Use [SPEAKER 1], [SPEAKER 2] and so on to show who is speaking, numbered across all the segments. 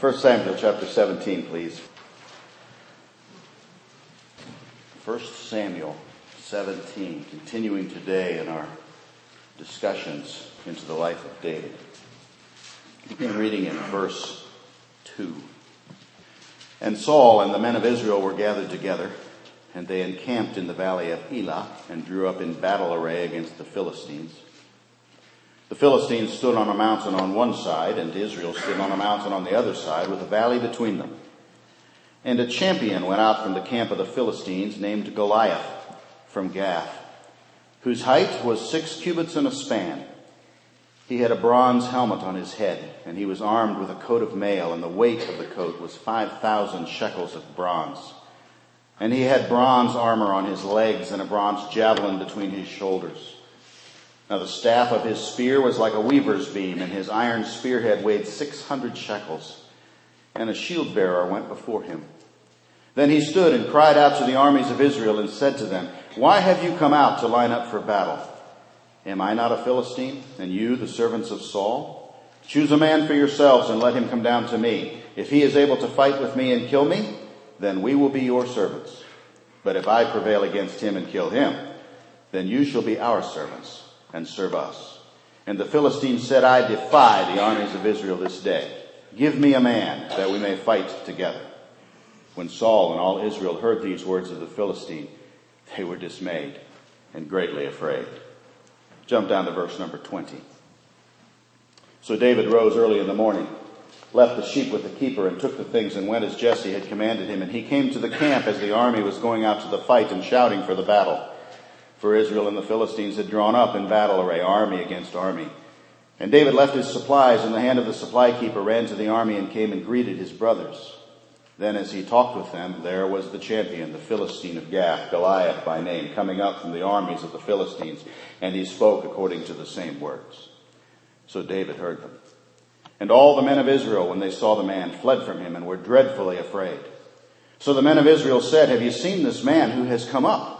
[SPEAKER 1] 1 Samuel chapter 17, please. 1 Samuel 17, continuing today in our discussions into the life of David. Begin reading in verse 2. And Saul and the men of Israel were gathered together, and they encamped in the valley of Elah and drew up in battle array against the Philistines. The Philistines stood on a mountain on one side, and Israel stood on a mountain on the other side, with a valley between them. And a champion went out from the camp of the Philistines named Goliath from Gath, whose height was six cubits and a span. He had a bronze helmet on his head, and he was armed with a coat of mail, and the weight of the coat was five thousand shekels of bronze. And he had bronze armor on his legs and a bronze javelin between his shoulders. Now the staff of his spear was like a weaver's beam, and his iron spearhead weighed six hundred shekels. And a shield bearer went before him. Then he stood and cried out to the armies of Israel and said to them, Why have you come out to line up for battle? Am I not a Philistine, and you the servants of Saul? Choose a man for yourselves and let him come down to me. If he is able to fight with me and kill me, then we will be your servants. But if I prevail against him and kill him, then you shall be our servants and serve us. And the Philistine said, I defy the armies of Israel this day. Give me a man that we may fight together. When Saul and all Israel heard these words of the Philistine, they were dismayed and greatly afraid. Jump down to verse number 20. So David rose early in the morning, left the sheep with the keeper, and took the things and went as Jesse had commanded him. And he came to the camp as the army was going out to the fight and shouting for the battle for Israel and the Philistines had drawn up in battle array, army against army. And David left his supplies in the hand of the supply keeper, ran to the army, and came and greeted his brothers. Then, as he talked with them, there was the champion, the Philistine of Gath, Goliath by name, coming up from the armies of the Philistines, and he spoke according to the same words. So David heard them. And all the men of Israel, when they saw the man, fled from him and were dreadfully afraid. So the men of Israel said, Have you seen this man who has come up?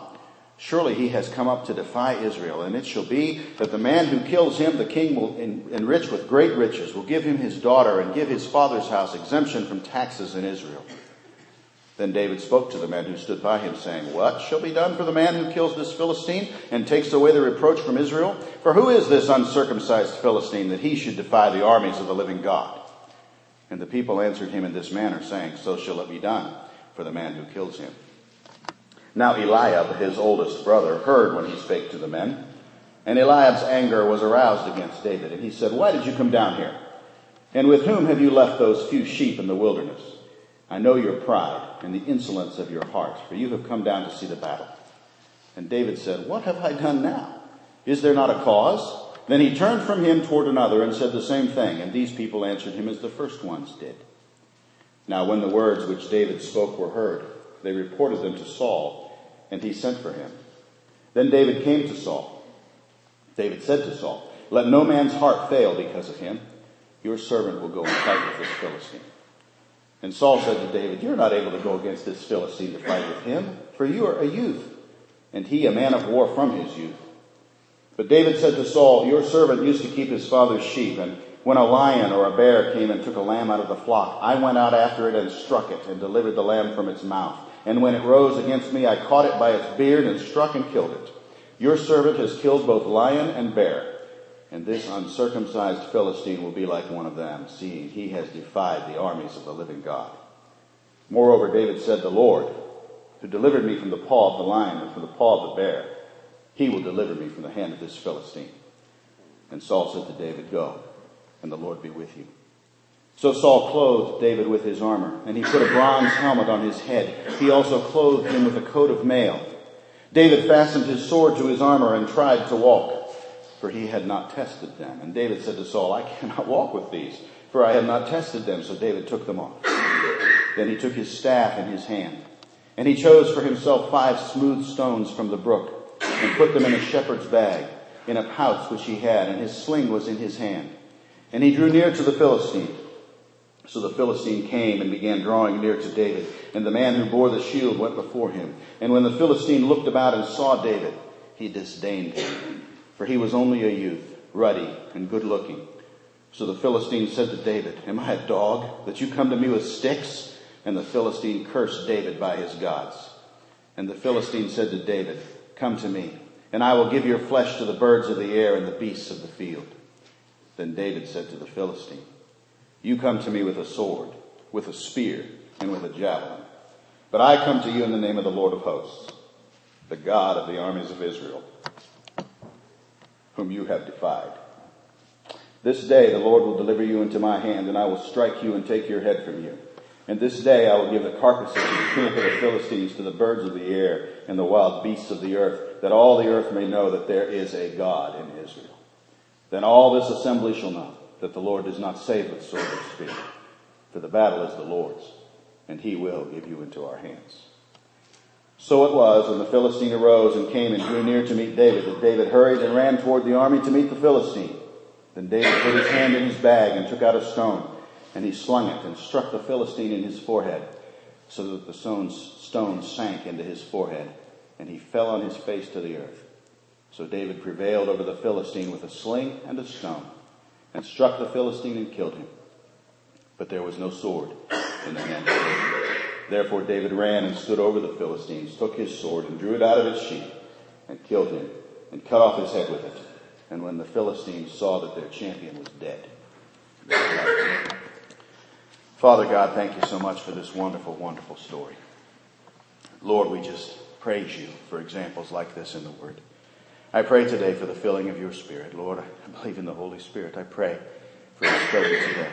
[SPEAKER 1] Surely he has come up to defy Israel, and it shall be that the man who kills him, the king will enrich with great riches, will give him his daughter, and give his father's house exemption from taxes in Israel. Then David spoke to the men who stood by him, saying, What shall be done for the man who kills this Philistine and takes away the reproach from Israel? For who is this uncircumcised Philistine that he should defy the armies of the living God? And the people answered him in this manner, saying, So shall it be done for the man who kills him. Now Eliab, his oldest brother, heard when he spake to the men. And Eliab's anger was aroused against David. And he said, Why did you come down here? And with whom have you left those few sheep in the wilderness? I know your pride and the insolence of your heart, for you have come down to see the battle. And David said, What have I done now? Is there not a cause? Then he turned from him toward another and said the same thing, and these people answered him as the first ones did. Now when the words which David spoke were heard, they reported them to Saul, and he sent for him. Then David came to Saul. David said to Saul, Let no man's heart fail because of him. Your servant will go and fight with this Philistine. And Saul said to David, You're not able to go against this Philistine to fight with him, for you are a youth, and he a man of war from his youth. But David said to Saul, Your servant used to keep his father's sheep, and when a lion or a bear came and took a lamb out of the flock, I went out after it and struck it and delivered the lamb from its mouth. And when it rose against me, I caught it by its beard and struck and killed it. Your servant has killed both lion and bear. And this uncircumcised Philistine will be like one of them, seeing he has defied the armies of the living God. Moreover, David said, The Lord, who delivered me from the paw of the lion and from the paw of the bear, he will deliver me from the hand of this Philistine. And Saul said to David, Go, and the Lord be with you. So Saul clothed David with his armor, and he put a bronze helmet on his head. He also clothed him with a coat of mail. David fastened his sword to his armor and tried to walk, for he had not tested them. And David said to Saul, I cannot walk with these, for I have not tested them. So David took them off. Then he took his staff in his hand, and he chose for himself five smooth stones from the brook, and put them in a shepherd's bag, in a pouch which he had, and his sling was in his hand. And he drew near to the Philistine. So the Philistine came and began drawing near to David, and the man who bore the shield went before him. And when the Philistine looked about and saw David, he disdained him, for he was only a youth, ruddy and good looking. So the Philistine said to David, Am I a dog that you come to me with sticks? And the Philistine cursed David by his gods. And the Philistine said to David, Come to me, and I will give your flesh to the birds of the air and the beasts of the field. Then David said to the Philistine, You come to me with a sword, with a spear, and with a javelin. But I come to you in the name of the Lord of hosts, the God of the armies of Israel, whom you have defied. This day the Lord will deliver you into my hand, and I will strike you and take your head from you. And this day I will give the carcasses of the of the Philistines to the birds of the air and the wild beasts of the earth, that all the earth may know that there is a God in Israel. Then all this assembly shall know that the Lord does not save with sword or spear, for the battle is the Lord's, and he will give you into our hands. So it was when the Philistine arose and came and drew near to meet David that David hurried and ran toward the army to meet the Philistine. Then David put his hand in his bag and took out a stone, and he slung it and struck the Philistine in his forehead, so that the stone sank into his forehead, and he fell on his face to the earth. So David prevailed over the Philistine with a sling and a stone, and struck the Philistine and killed him. But there was no sword in the hand of David. Therefore David ran and stood over the Philistines, took his sword, and drew it out of its sheath, and killed him, and cut off his head with it. And when the Philistines saw that their champion was dead, Father God, thank you so much for this wonderful, wonderful story. Lord, we just praise you for examples like this in the Word. I pray today for the filling of your Spirit. Lord, I believe in the Holy Spirit. I pray for his Spirit today.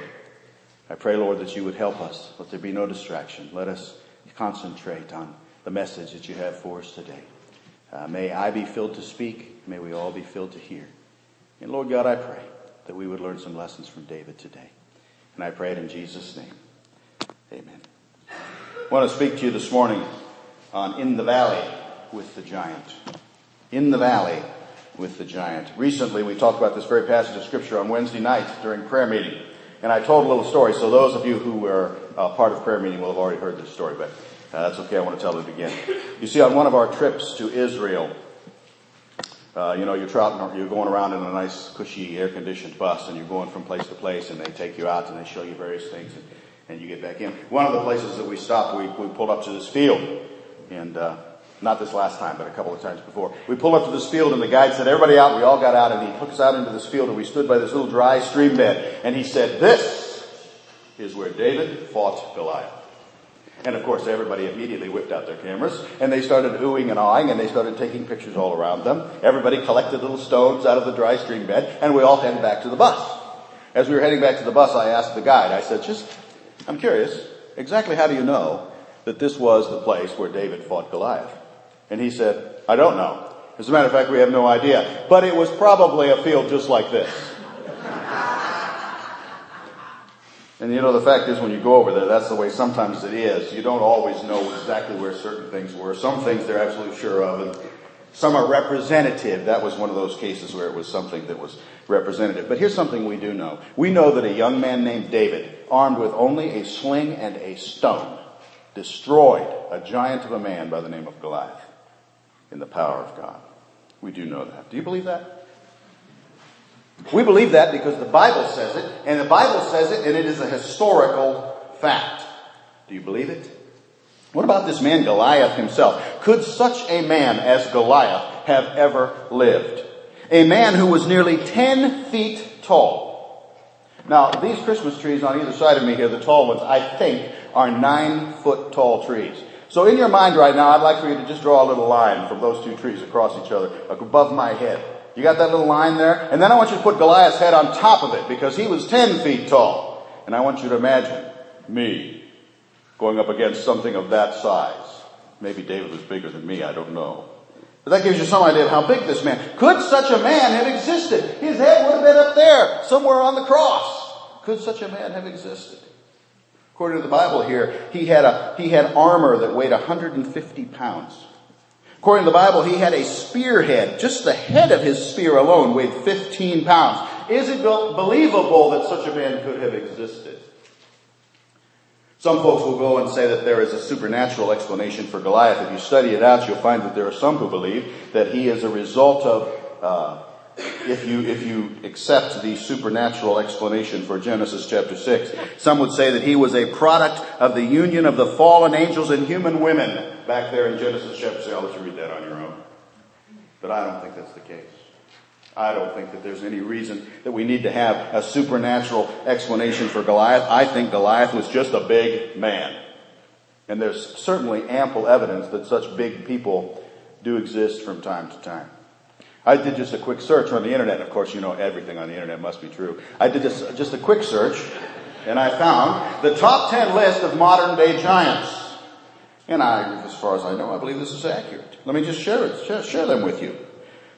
[SPEAKER 1] I pray, Lord, that you would help us. Let there be no distraction. Let us concentrate on the message that you have for us today. Uh, may I be filled to speak. May we all be filled to hear. And Lord God, I pray that we would learn some lessons from David today. And I pray it in Jesus' name. Amen. I want to speak to you this morning on In the Valley with the Giant. In the Valley with the Giant. Recently, we talked about this very passage of Scripture on Wednesday night during prayer meeting. And I told a little story, so those of you who were uh, part of prayer meeting will have already heard this story, but uh, that's okay, I want to tell it again. You see, on one of our trips to Israel, uh, you know, you're, traveling, you're going around in a nice, cushy, air-conditioned bus, and you're going from place to place, and they take you out and they show you various things, and, and you get back in. One of the places that we stopped, we, we pulled up to this field, and uh, not this last time, but a couple of times before. We pulled up to this field and the guide said, everybody out, we all got out and he took us out into this field and we stood by this little dry stream bed and he said, this is where David fought Goliath. And of course everybody immediately whipped out their cameras and they started oohing and awing and they started taking pictures all around them. Everybody collected little stones out of the dry stream bed and we all headed back to the bus. As we were heading back to the bus, I asked the guide, I said, just, I'm curious, exactly how do you know that this was the place where David fought Goliath? And he said, I don't know. As a matter of fact, we have no idea. But it was probably a field just like this. and you know, the fact is when you go over there, that's the way sometimes it is. You don't always know exactly where certain things were. Some things they're absolutely sure of and some are representative. That was one of those cases where it was something that was representative. But here's something we do know. We know that a young man named David, armed with only a sling and a stone, destroyed a giant of a man by the name of Goliath in the power of God. We do know that. Do you believe that? We believe that because the Bible says it, and the Bible says it, and it is a historical fact. Do you believe it? What about this man Goliath himself? Could such a man as Goliath have ever lived? A man who was nearly 10 feet tall. Now, these Christmas trees on either side of me here, the tall ones, I think are nine foot tall trees. So in your mind right now, I'd like for you to just draw a little line from those two trees across each other, above my head. You got that little line there? And then I want you to put Goliath's head on top of it because he was 10 feet tall. And I want you to imagine me going up against something of that size. Maybe David was bigger than me, I don't know. But that gives you some idea of how big this man. Could such a man have existed? His head would have been up there, somewhere on the cross. Could such a man have existed? According to the Bible here, he had a, he had armor that weighed 150 pounds. According to the Bible, he had a spearhead. Just the head of his spear alone weighed 15 pounds. Is it believable that such a man could have existed? Some folks will go and say that there is a supernatural explanation for Goliath. If you study it out, you'll find that there are some who believe that he is a result of uh, if you, if you accept the supernatural explanation for Genesis chapter 6. Some would say that he was a product of the union of the fallen angels and human women back there in Genesis chapter 6. I'll let you read that on your own. But I don't think that's the case. I don't think that there's any reason that we need to have a supernatural explanation for Goliath. I think Goliath was just a big man. And there's certainly ample evidence that such big people do exist from time to time. I did just a quick search on the internet. Of course, you know everything on the internet must be true. I did just, just a quick search and I found the top 10 list of modern day giants. And I, as far as I know, I believe this is accurate. Let me just share it, share, share them with you.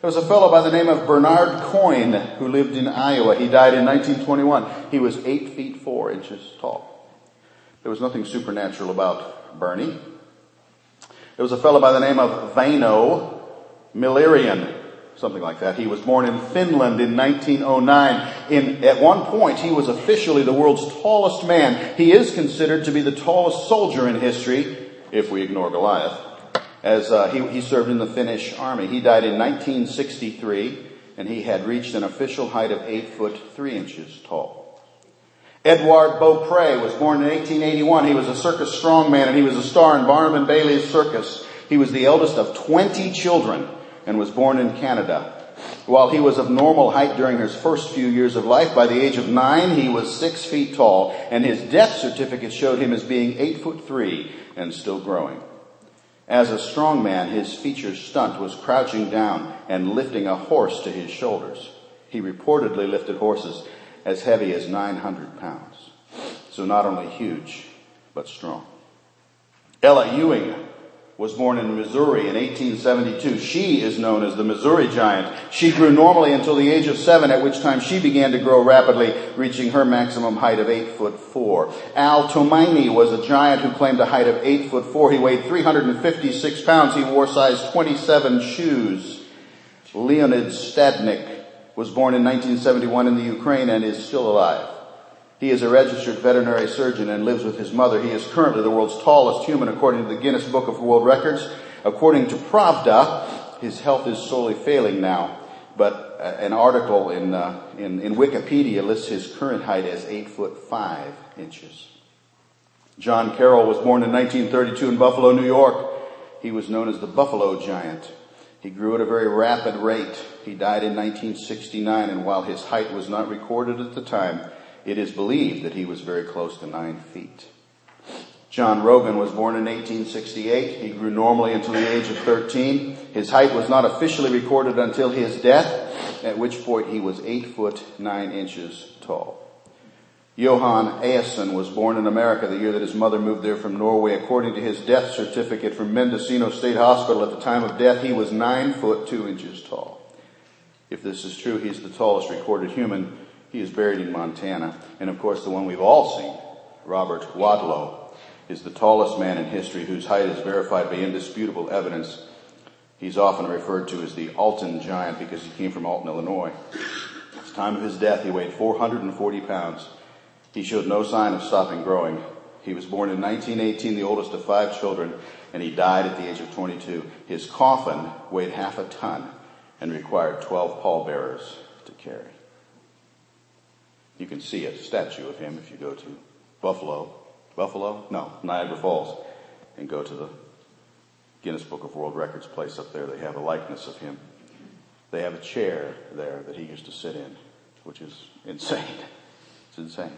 [SPEAKER 1] There was a fellow by the name of Bernard Coyne who lived in Iowa. He died in 1921. He was eight feet four inches tall. There was nothing supernatural about Bernie. There was a fellow by the name of Vano Millerian something like that. He was born in Finland in 1909. In, at one point, he was officially the world's tallest man. He is considered to be the tallest soldier in history, if we ignore Goliath, as uh, he, he served in the Finnish army. He died in 1963, and he had reached an official height of 8 foot 3 inches tall. Edouard Beaupré was born in 1881. He was a circus strongman, and he was a star in Barnum and Bailey's circus. He was the eldest of 20 children and was born in Canada. While he was of normal height during his first few years of life, by the age of nine, he was six feet tall, and his death certificate showed him as being eight foot three and still growing. As a strong man, his feature stunt was crouching down and lifting a horse to his shoulders. He reportedly lifted horses as heavy as 900 pounds. So not only huge, but strong. Ella Ewing was born in Missouri in 1872. She is known as the Missouri Giant. She grew normally until the age of seven, at which time she began to grow rapidly, reaching her maximum height of eight foot four. Al Tomaini was a giant who claimed a height of eight foot four. He weighed 356 pounds. He wore size 27 shoes. Leonid Stadnik was born in 1971 in the Ukraine and is still alive. He is a registered veterinary surgeon and lives with his mother. He is currently the world's tallest human according to the Guinness Book of World Records. According to Pravda, his health is slowly failing now, but uh, an article in, uh, in, in Wikipedia lists his current height as 8 foot 5 inches. John Carroll was born in 1932 in Buffalo, New York. He was known as the Buffalo Giant. He grew at a very rapid rate. He died in 1969, and while his height was not recorded at the time, it is believed that he was very close to nine feet. John Rogan was born in 1868. He grew normally until the age of 13. His height was not officially recorded until his death, at which point he was 8 foot 9 inches tall. Johan Aasen was born in America the year that his mother moved there from Norway. According to his death certificate from Mendocino State Hospital at the time of death, he was 9 foot 2 inches tall. If this is true, he's the tallest recorded human he is buried in Montana. And of course, the one we've all seen, Robert Wadlow, is the tallest man in history whose height is verified by indisputable evidence. He's often referred to as the Alton giant because he came from Alton, Illinois. At the time of his death, he weighed 440 pounds. He showed no sign of stopping growing. He was born in 1918, the oldest of five children, and he died at the age of 22. His coffin weighed half a ton and required 12 pallbearers to carry. You can see a statue of him if you go to Buffalo. Buffalo? No, Niagara Falls. And go to the Guinness Book of World Records place up there. They have a likeness of him. They have a chair there that he used to sit in, which is insane. It's insane.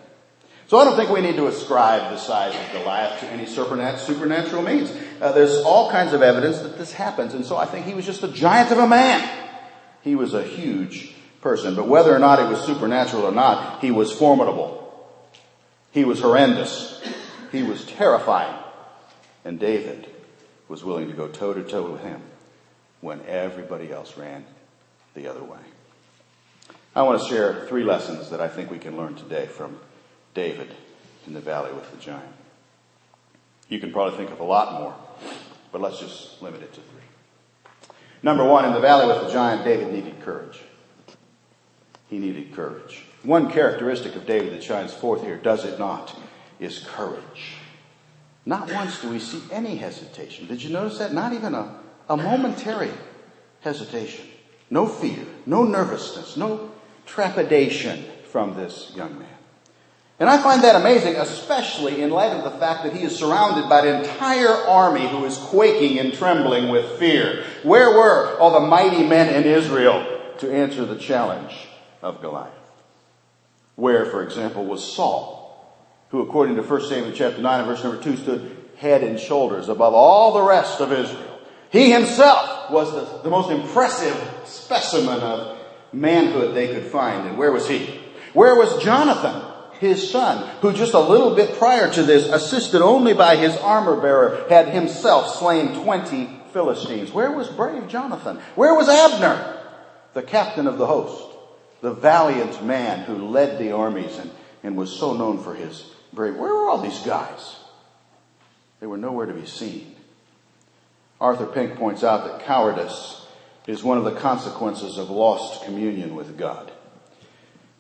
[SPEAKER 1] So I don't think we need to ascribe the size of Goliath to any supernatural means. Uh, there's all kinds of evidence that this happens, and so I think he was just a giant of a man. He was a huge person. But whether or not it was supernatural or not, he was formidable. He was horrendous. He was terrifying. And David was willing to go toe to toe with him when everybody else ran the other way. I want to share three lessons that I think we can learn today from David in the valley with the giant. You can probably think of a lot more, but let's just limit it to three. Number one, in the valley with the giant, David needed courage he needed courage. One characteristic of David that shines forth here, does it not, is courage. Not once do we see any hesitation. Did you notice that? Not even a, a momentary hesitation. No fear, no nervousness, no trepidation from this young man. And I find that amazing, especially in light of the fact that he is surrounded by an entire army who is quaking and trembling with fear. Where were all the mighty men in Israel to answer the challenge of Goliath? Where, for example, was Saul, who according to 1 Samuel chapter 9 and verse number 2 stood head and shoulders above all the rest of Israel. He himself was the, the most impressive specimen of manhood they could find. And where was he? Where was Jonathan? his son, who just a little bit prior to this, assisted only by his armor bearer, had himself slain 20 Philistines. Where was brave Jonathan? Where was Abner, the captain of the host, the valiant man who led the armies and, and was so known for his bravery. Where were all these guys? They were nowhere to be seen. Arthur Pink points out that cowardice is one of the consequences of lost communion with God.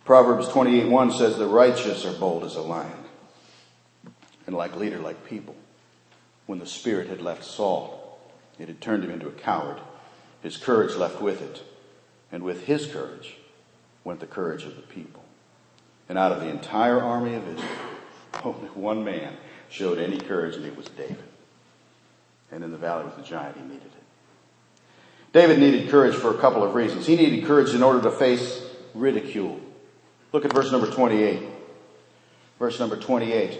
[SPEAKER 1] Proverbs 28:1 says, The righteous are bold as a lion, and like leader, like people. When the Spirit had left Saul, it had turned him into a coward. His courage left with it, and with his courage went the courage of the people. And out of the entire army of Israel, only one man showed any courage, and it was David. And in the valley with the giant, he needed it. David needed courage for a couple of reasons. He needed courage in order to face ridicule. Look at verse number 28. Verse number 28.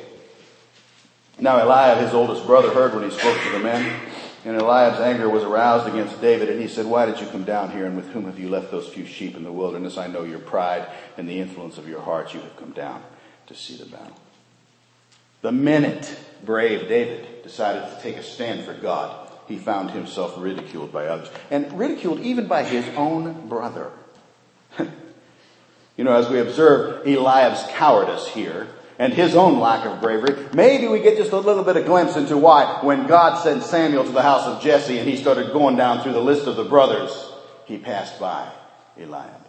[SPEAKER 1] Now Eliab, his oldest brother, heard when he spoke to the men, and Eliab's anger was aroused against David, and he said, Why did you come down here, and with whom have you left those few sheep in the wilderness? I know your pride and the influence of your heart. You have come down to see the battle. The minute brave David decided to take a stand for God, he found himself ridiculed by others, and ridiculed even by his own brother. You know, as we observe Eliab's cowardice here and his own lack of bravery, maybe we get just a little bit of glimpse into why when God sent Samuel to the house of Jesse and he started going down through the list of the brothers, he passed by Eliab.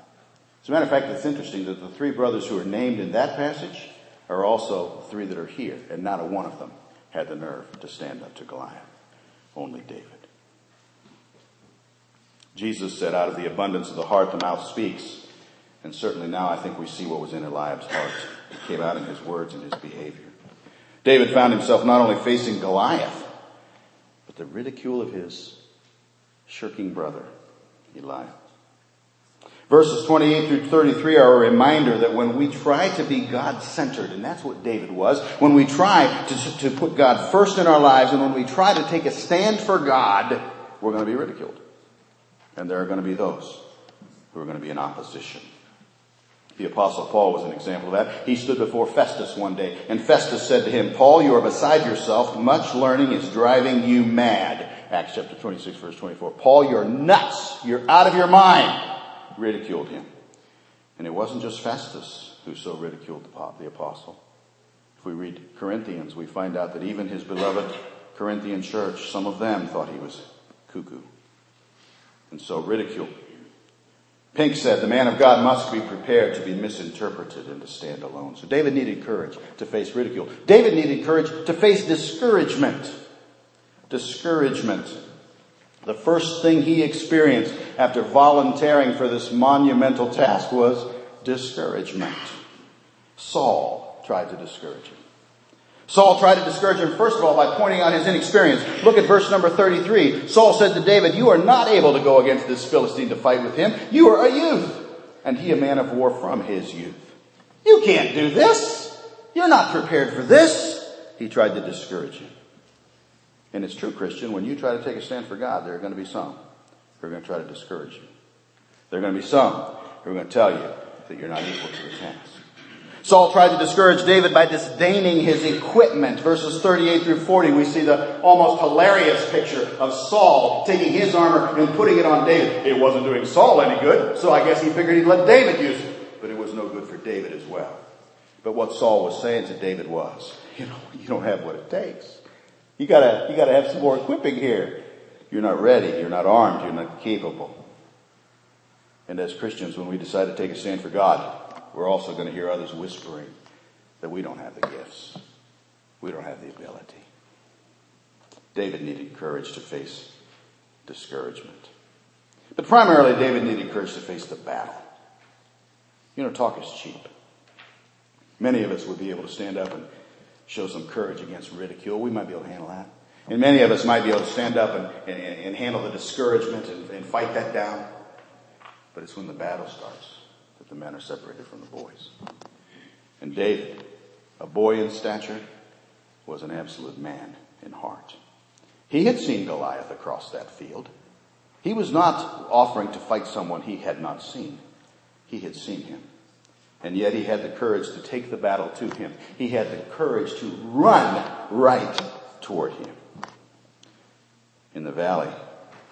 [SPEAKER 1] As a matter of fact, it's interesting that the three brothers who are named in that passage are also three that are here, and not a one of them had the nerve to stand up to Goliath. Only David. Jesus said, out of the abundance of the heart, the mouth speaks. And certainly now I think we see what was in Eliab's heart. Came out in his words and his behavior. David found himself not only facing Goliath, but the ridicule of his shirking brother, Eli. Verses 28 through 33 are a reminder that when we try to be God centered, and that's what David was, when we try to, to put God first in our lives, and when we try to take a stand for God, we're going to be ridiculed. And there are going to be those who are going to be in opposition. The apostle Paul was an example of that. He stood before Festus one day and Festus said to him, Paul, you are beside yourself. Much learning is driving you mad. Acts chapter 26 verse 24. Paul, you're nuts. You're out of your mind. Ridiculed him. And it wasn't just Festus who so ridiculed the apostle. If we read Corinthians, we find out that even his beloved Corinthian church, some of them thought he was cuckoo. And so ridicule Pink said the man of God must be prepared to be misinterpreted and to stand alone. So David needed courage to face ridicule. David needed courage to face discouragement. Discouragement. The first thing he experienced after volunteering for this monumental task was discouragement. Saul tried to discourage him. Saul tried to discourage him, first of all, by pointing out his inexperience. Look at verse number 33. Saul said to David, You are not able to go against this Philistine to fight with him. You are a youth, and he a man of war from his youth. You can't do this. You're not prepared for this. He tried to discourage him. And it's true, Christian, when you try to take a stand for God, there are going to be some who are going to try to discourage you. There are going to be some who are going to tell you that you're not equal to the task. Saul tried to discourage David by disdaining his equipment. Verses 38 through 40, we see the almost hilarious picture of Saul taking his armor and putting it on David. It wasn't doing Saul any good, so I guess he figured he'd let David use it. But it was no good for David as well. But what Saul was saying to David was, you know, you don't have what it takes. You gotta, you gotta have some more equipping here. You're not ready. You're not armed. You're not capable. And as Christians, when we decide to take a stand for God, we're also going to hear others whispering that we don't have the gifts. We don't have the ability. David needed courage to face discouragement. But primarily, David needed courage to face the battle. You know, talk is cheap. Many of us would be able to stand up and show some courage against ridicule. We might be able to handle that. And many of us might be able to stand up and, and, and handle the discouragement and, and fight that down. But it's when the battle starts the men are separated from the boys. And David, a boy in stature, was an absolute man in heart. He had seen Goliath across that field. He was not offering to fight someone he had not seen. He had seen him. And yet he had the courage to take the battle to him. He had the courage to run right toward him. In the valley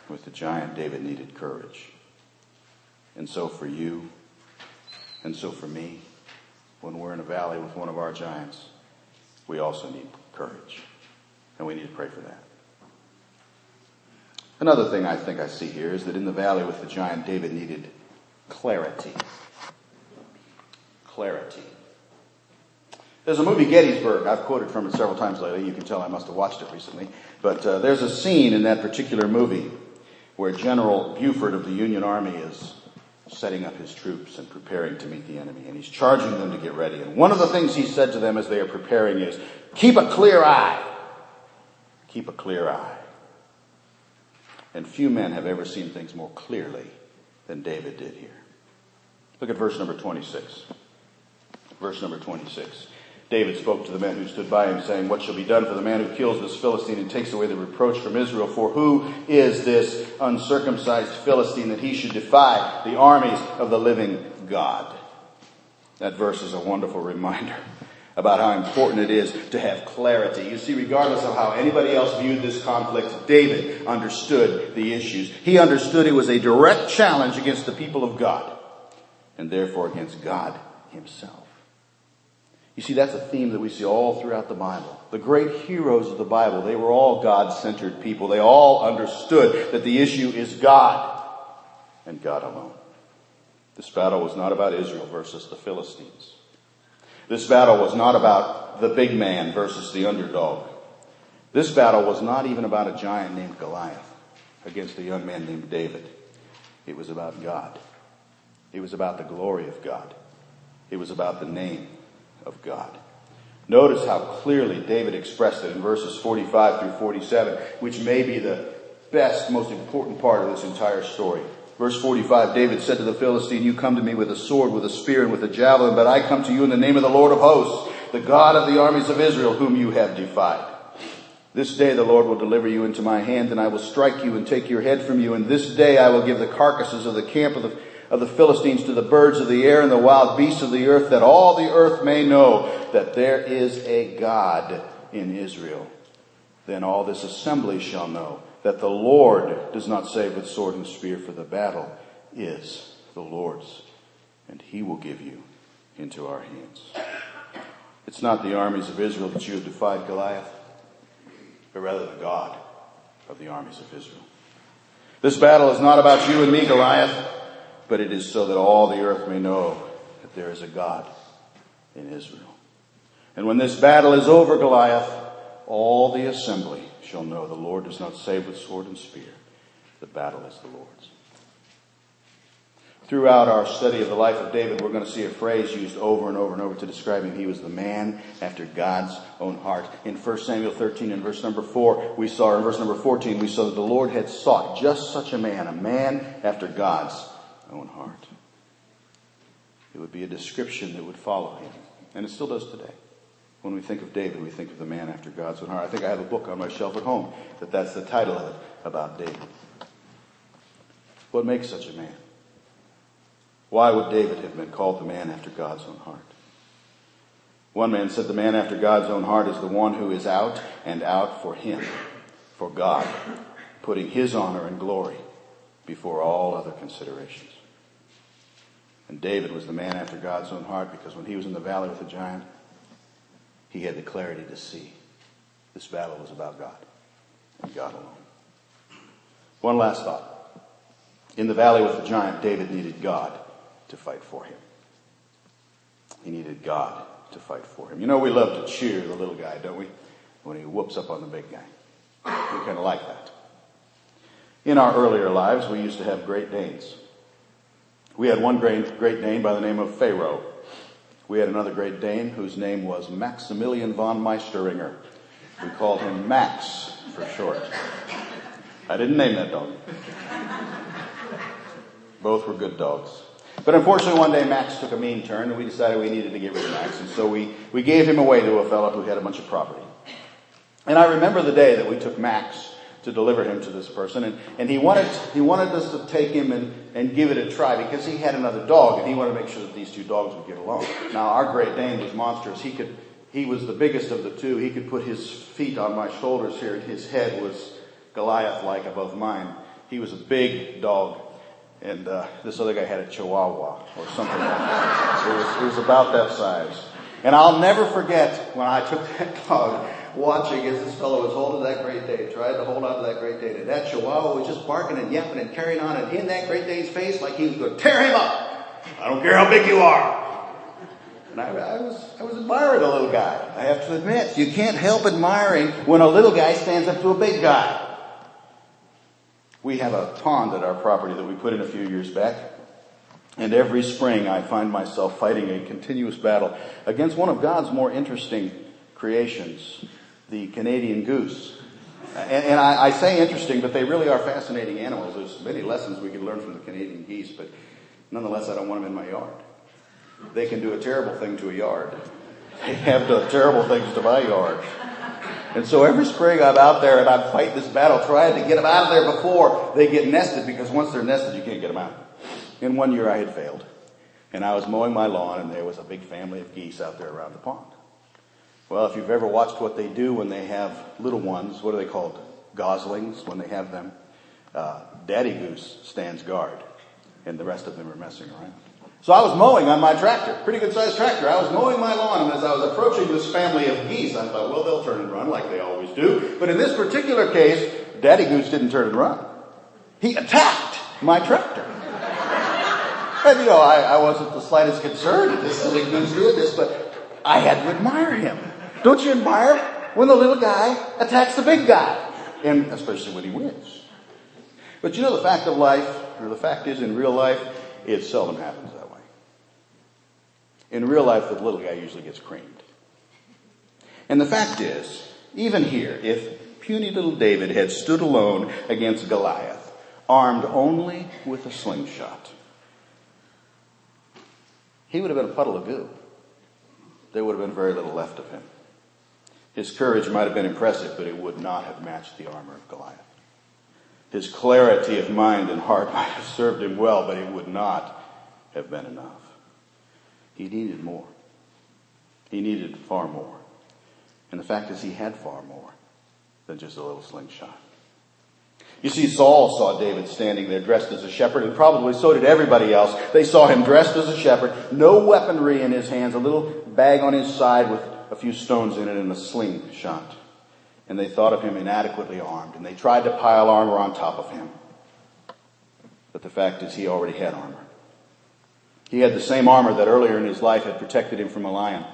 [SPEAKER 1] with the giant, David needed courage. And so for you, and so for me, when we're in a valley with one of our giants, we also need courage. And we need to pray for that. Another thing I think I see here is that in the valley with the giant, David needed clarity clarity. There's a movie, Gettysburg. I've quoted from it several times lately. You can tell I must have watched it recently. But uh, there's a scene in that particular movie where General Buford of the Union Army is setting up his troops and preparing to meet the enemy. And he's charging them to get ready. And one of the things he said to them as they are preparing is, keep a clear eye. Keep a clear eye. And few men have ever seen things more clearly than David did here. Look at verse number 26. Verse number 26. David spoke to the men who stood by him, saying, What shall be done for the man who kills this Philistine and takes away the reproach from Israel? For who is this uncircumcised Philistine that he should defy the armies of the living God? That verse is a wonderful reminder about how important it is to have clarity. You see, regardless of how anybody else viewed this conflict, David understood the issues. He understood it was a direct challenge against the people of God, and therefore against God himself. You see, that's a theme that we see all throughout the Bible. The great heroes of the Bible, they were all God-centered people. They all understood that the issue is God and God alone. This battle was not about Israel versus the Philistines. This battle was not about the big man versus the underdog. This battle was not even about a giant named Goliath against a young man named David. It was about God. It was about the glory of God. It was about the name of God. Notice how clearly David expressed it in verses 45 through 47, which may be the best, most important part of this entire story. Verse 45, David said to the Philistine, You come to me with a sword, with a spear, and with a javelin, but I come to you in the name of the Lord of hosts, the God of the armies of Israel, whom you have defied. This day the Lord will deliver you into my hand, and I will strike you and take your head from you, and this day I will give the carcasses of the camp of the of the Philistines to the birds of the air and the wild beasts of the earth, that all the earth may know that there is a God in Israel. Then all this assembly shall know that the Lord does not save with sword and spear, for the battle is the Lord's, and he will give you into our hands. It's not the armies of Israel that you have defied Goliath, but rather the God of the armies of Israel. This battle is not about you and me, Goliath but it is so that all the earth may know that there is a God in Israel. And when this battle is over, Goliath, all the assembly shall know the Lord does not save with sword and spear. The battle is the Lord's. Throughout our study of the life of David, we're going to see a phrase used over and over and over to describe him. He was the man after God's own heart. In 1 Samuel 13 and verse number 4, we saw, in verse number 14, we saw that the Lord had sought just such a man, a man after God's own heart. It would be a description that would follow him. And it still does today. When we think of David, we think of the man after God's own heart. I think I have a book on my shelf at home that that's the title of it, about David. What makes such a man? Why would David have been called the man after God's own heart? One man said the man after God's own heart is the one who is out and out for him, for God, putting his honor and glory before all other considerations. And David was the man after God's own heart because when he was in the valley with the giant, he had the clarity to see this battle was about God and God alone. One last thought. In the valley with the giant, David needed God to fight for him. He needed God to fight for him. You know, we love to cheer the little guy, don't we? When he whoops up on the big guy. We kind of like that. In our earlier lives, we used to have Great Danes. We had one great, great Dane by the name of Pharaoh. We had another Great Dane whose name was Maximilian von Meisteringer. We called him Max for short. I didn't name that dog. Both were good dogs. But unfortunately, one day Max took a mean turn, and we decided we needed to get rid of Max. And so we, we gave him away to a fellow who had a bunch of property. And I remember the day that we took Max to deliver him to this person, and, and he wanted he wanted us to take him and, and give it a try because he had another dog, and he wanted to make sure that these two dogs would get along. Now, our Great Dane was monstrous. He could he was the biggest of the two. He could put his feet on my shoulders here, and his head was Goliath-like above mine. He was a big dog and uh, this other guy had a chihuahua or something like that. It was, it was about that size. And I'll never forget when I took that dog watching as this fellow was holding that Great Dane, trying to hold on to that Great Dane. And that chihuahua was just barking and yapping and carrying on and in that Great Dane's face like he was going to tear him up. I don't care how big you are. And I, I, was, I was admiring the little guy. I have to admit, you can't help admiring when a little guy stands up to a big guy. We have a pond at our property that we put in a few years back. And every spring I find myself fighting a continuous battle against one of God's more interesting creations, the Canadian goose. Uh, and, and I, I, say interesting, but they really are fascinating animals. There's many lessons we can learn from the Canadian geese, but nonetheless I don't want them in my yard. They can do a terrible thing to a yard. They have done terrible things to my yard. And so every spring I'm out there and I'm fighting this battle trying to get them out of there before they get nested because once they're nested you can't get them out. In one year I had failed and I was mowing my lawn and there was a big family of geese out there around the pond. Well, if you've ever watched what they do when they have little ones, what are they called? Goslings, when they have them. Uh, Daddy goose stands guard and the rest of them are messing around. So I was mowing on my tractor, pretty good sized tractor. I was mowing my lawn, and as I was approaching this family of geese, I thought, well, they'll turn and run like they always do. But in this particular case, Daddy Goose didn't turn and run. He attacked my tractor. and you know, I, I wasn't the slightest concerned at this silly goose doing this, but I had to admire him. Don't you admire when the little guy attacks the big guy? And especially when he wins. But you know the fact of life, or the fact is in real life, it seldom happens that way. in real life, the little guy usually gets creamed. And the fact is, even here, if puny little David had stood alone against Goliath, armed only with a slingshot, he would have been a puddle of goo. There would have been very little left of him. His courage might have been impressive, but it would not have matched the armor of Goliath. His clarity of mind and heart might have served him well, but it would not have been enough. He needed more. He needed far more. And the fact is, he had far more than just a little slingshot. You see, Saul saw David standing there dressed as a shepherd, and probably so did everybody else. They saw him dressed as a shepherd, no weaponry in his hands, a little bag on his side with a few stones in it and a slingshot. And they thought of him inadequately armed, and they tried to pile armor on top of him. But the fact is, he already had armor. He had the same armor that earlier in his life had protected him from a lion.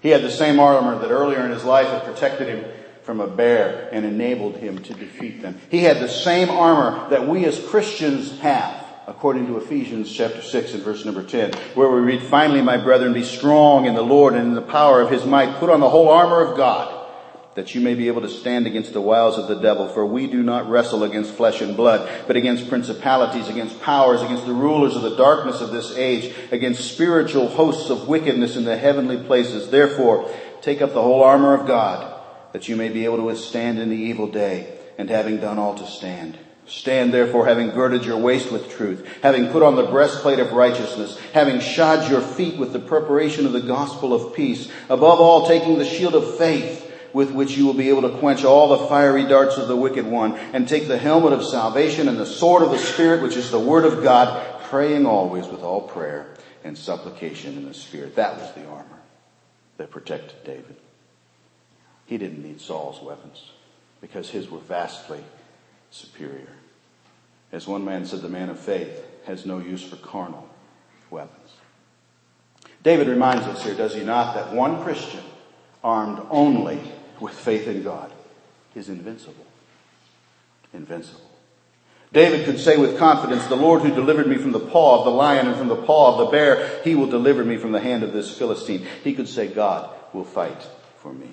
[SPEAKER 1] He had the same armor that earlier in his life had protected him from a bear and enabled him to defeat them. He had the same armor that we as Christians have, according to Ephesians chapter 6 and verse number 10, where we read, Finally, my brethren, be strong in the Lord and in the power of his might. Put on the whole armor of God that you may be able to stand against the wiles of the devil. For we do not wrestle against flesh and blood, but against principalities, against powers, against the rulers of the darkness of this age, against spiritual hosts of wickedness in the heavenly places. Therefore, take up the whole armor of God, that you may be able to withstand in the evil day, and having done all to stand. Stand therefore having girded your waist with truth, having put on the breastplate of righteousness, having shod your feet with the preparation of the gospel of peace, above all taking the shield of faith, with which you will be able to quench all the fiery darts of the wicked one, and take the helmet of salvation and the sword of the Spirit, which is the word of God, praying always with all prayer and supplication in the Spirit. That was the armor that protected David. He didn't need Saul's weapons because his were vastly superior. As one man said, the man of faith has no use for carnal weapons. David reminds us here, does he not, that one Christian armed only with faith in God is invincible. Invincible. David could say with confidence, The Lord who delivered me from the paw of the lion and from the paw of the bear, he will deliver me from the hand of this Philistine. He could say, God will fight for me.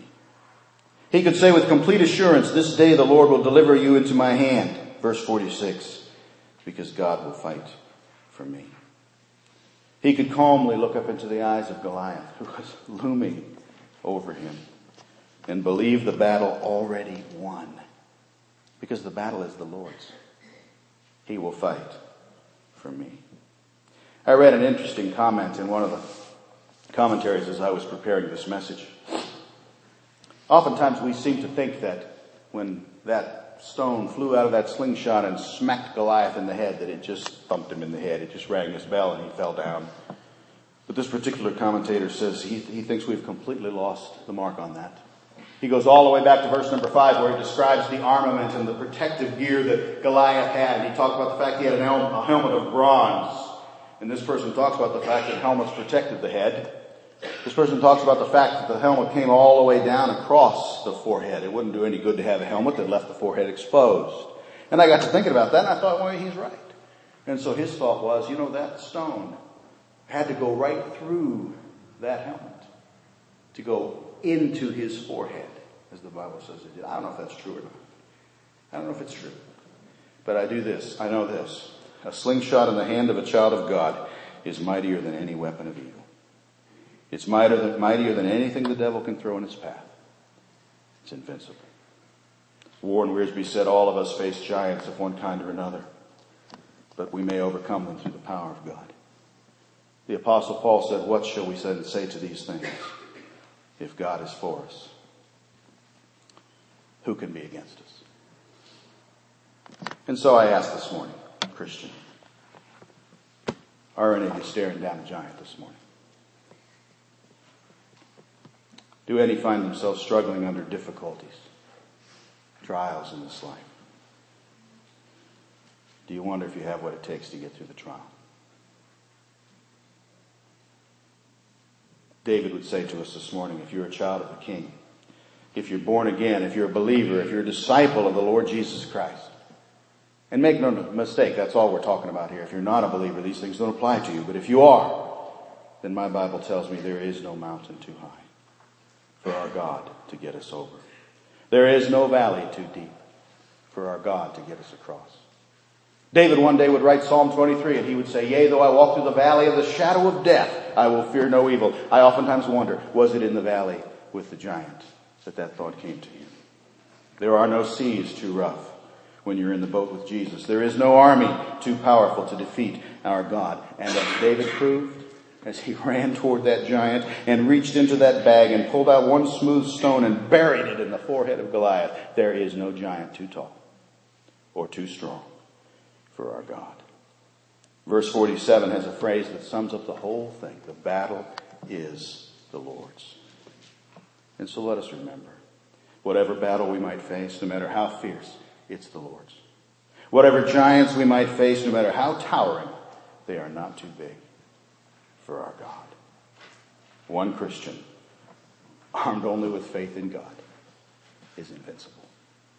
[SPEAKER 1] He could say with complete assurance, This day the Lord will deliver you into my hand. Verse 46, because God will fight for me. He could calmly look up into the eyes of Goliath, who was looming over him, and believe the battle already won. Because the battle is the Lord's. He will fight for me. I read an interesting comment in one of the commentaries as I was preparing this message. Oftentimes we seem to think that when that stone flew out of that slingshot and smacked Goliath in the head, that it just thumped him in the head. It just rang his bell and he fell down. But this particular commentator says he, he thinks we've completely lost the mark on that. He goes all the way back to verse number five where he describes the armament and the protective gear that Goliath had. And he talks about the fact he had a helmet of bronze. And this person talks about the fact that helmets protected the head. This person talks about the fact that the helmet came all the way down across the forehead. It wouldn't do any good to have a helmet that left the forehead exposed. And I got to thinking about that and I thought, well, he's right. And so his thought was, you know, that stone had to go right through that helmet to go into his forehead, as the Bible says it did. I don't know if that's true or not. I don't know if it's true. But I do this. I know this. A slingshot in the hand of a child of God is mightier than any weapon of evil. It's mightier than, anything the devil can throw in its path. It's invincible. Warren Wiersbe said all of us face giants of one kind or another, but we may overcome them through the power of God. The apostle Paul said, what shall we say to these things? If God is for us, who can be against us? And so I ask this morning, Christian, are any of you staring down a giant this morning? Do any find themselves struggling under difficulties, trials in this life? Do you wonder if you have what it takes to get through the trial? David would say to us this morning, if you're a child of the King, if you're born again, if you're a believer, if you're a disciple of the Lord Jesus Christ, and make no mistake, that's all we're talking about here. If you're not a believer, these things don't apply to you. But if you are, then my Bible tells me there is no mountain too high for our God to get us over. There is no valley too deep for our God to get us across. David one day would write Psalm 23 and he would say, Yea, though I walk through the valley of the shadow of death, I will fear no evil. I oftentimes wonder, was it in the valley with the giant that that thought came to him? There are no seas too rough when you're in the boat with Jesus. There is no army too powerful to defeat our God. And as David proved, as he ran toward that giant and reached into that bag and pulled out one smooth stone and buried it in the forehead of Goliath, there is no giant too tall or too strong for our God. Verse 47 has a phrase that sums up the whole thing. The battle is the Lord's. And so let us remember, whatever battle we might face, no matter how fierce, it's the Lord's. Whatever giants we might face, no matter how towering, they are not too big for our God. One Christian, armed only with faith in God, is invincible.